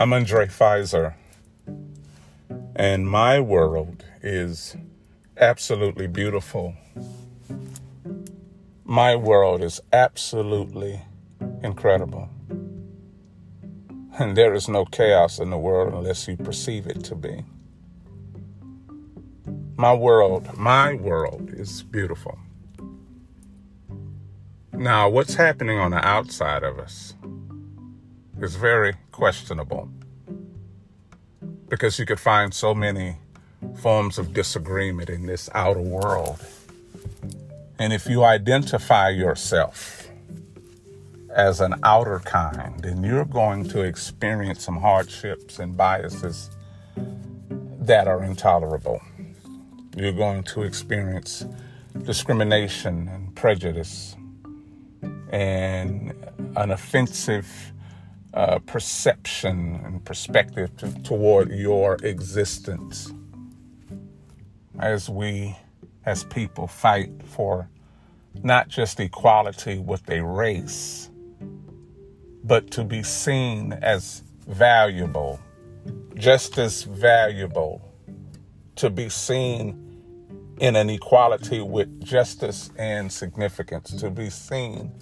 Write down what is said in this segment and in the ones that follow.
I'm Andre Pfizer, and my world is absolutely beautiful. My world is absolutely incredible. And there is no chaos in the world unless you perceive it to be. My world, my world is beautiful. Now, what's happening on the outside of us is very questionable because you could find so many forms of disagreement in this outer world. And if you identify yourself as an outer kind, then you're going to experience some hardships and biases that are intolerable. You're going to experience discrimination and prejudice and an offensive uh, perception and perspective to, toward your existence. As we as people fight for not just equality with a race, but to be seen as valuable, just as valuable, to be seen in an equality with justice and significance, to be seen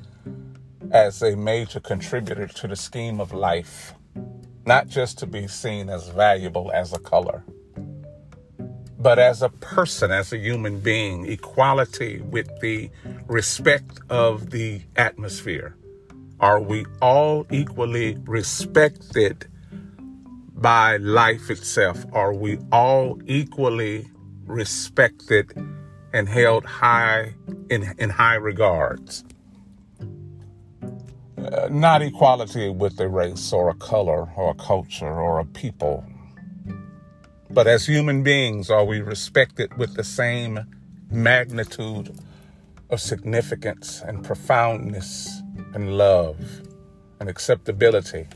as a major contributor to the scheme of life, not just to be seen as valuable as a color but as a person, as a human being, equality with the respect of the atmosphere. Are we all equally respected by life itself? Are we all equally respected and held high in, in high regards? Not equality with a race or a color or a culture or a people but as human beings, are we respected with the same magnitude of significance and profoundness and love and acceptability?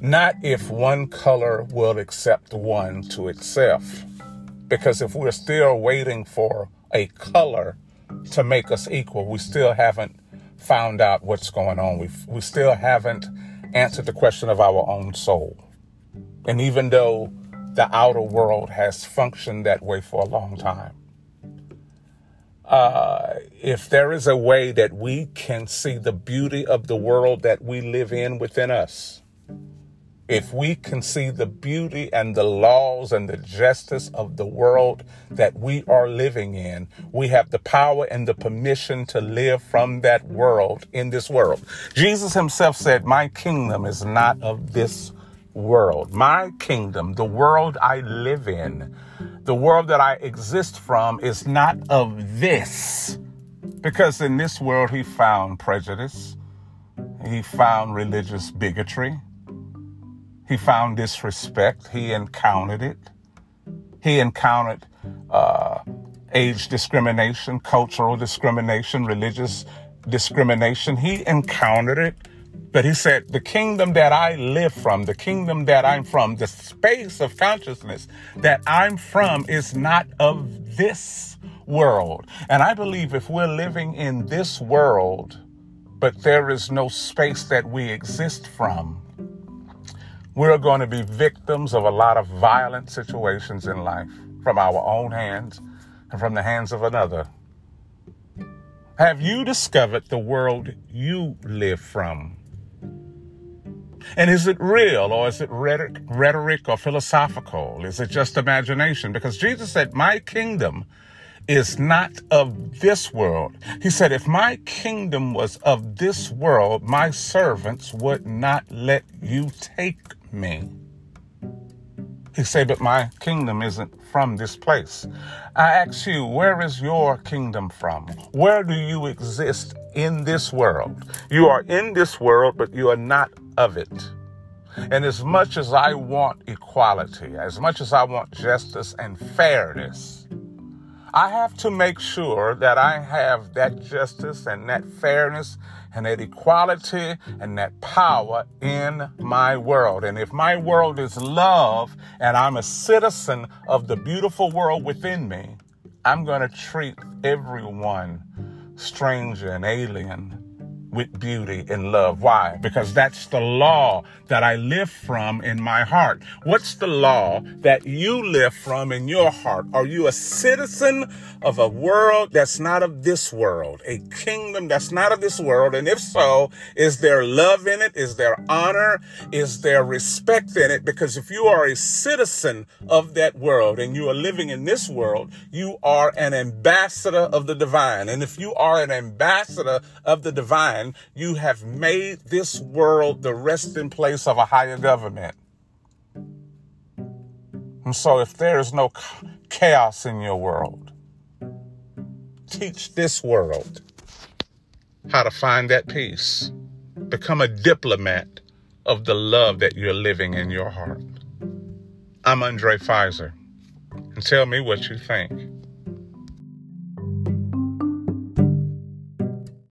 Not if one color will accept one to itself. Because if we're still waiting for a color to make us equal, we still haven't found out what's going on. We we still haven't answered the question of our own soul. And even though the outer world has functioned that way for a long time. Uh, if there is a way that we can see the beauty of the world that we live in within us, if we can see the beauty and the laws and the justice of the world that we are living in, we have the power and the permission to live from that world in this world. Jesus himself said, My kingdom is not of this world, my kingdom, the world I live in, the world that I exist from is not of this. Because in this world, he found prejudice, he found religious bigotry, he found disrespect, he encountered it, he encountered uh, age discrimination, cultural discrimination, religious discrimination. He encountered it but he said, the kingdom that I live from, the kingdom that I'm from, the space of consciousness that I'm from is not of this world. And I believe if we're living in this world, but there is no space that we exist from, we're going to be victims of a lot of violent situations in life from our own hands and from the hands of another. Have you discovered the world you live from? And is it real or is it rhetoric, rhetoric or philosophical? Is it just imagination? Because Jesus said, My kingdom is not of this world. He said, If my kingdom was of this world, my servants would not let you take me. He said, But my kingdom isn't from this place. I ask you, where is your kingdom from? Where do you exist in this world? You are in this world, but you are not of it. And as much as I want equality, as much as I want justice and fairness, I have to make sure that I have that justice and that fairness and that equality and that power in my world. And if my world is love and I'm a citizen of the beautiful world within me, I'm going to treat everyone stranger and alien with beauty and love. Why? Because that's the law that I live from in my heart. What's the law that you live from in your heart? Are you a citizen of a world that's not of this world, a kingdom that's not of this world? And if so, is there love in it? Is there honor? Is there respect in it? Because if you are a citizen of that world and you are living in this world, you are an ambassador of the divine. And if you are an ambassador of the divine, you have made this world the resting place of a higher government. And so if there is no chaos in your world, teach this world how to find that peace. Become a diplomat of the love that you're living in your heart. I'm Andre Pfizer, and tell me what you think.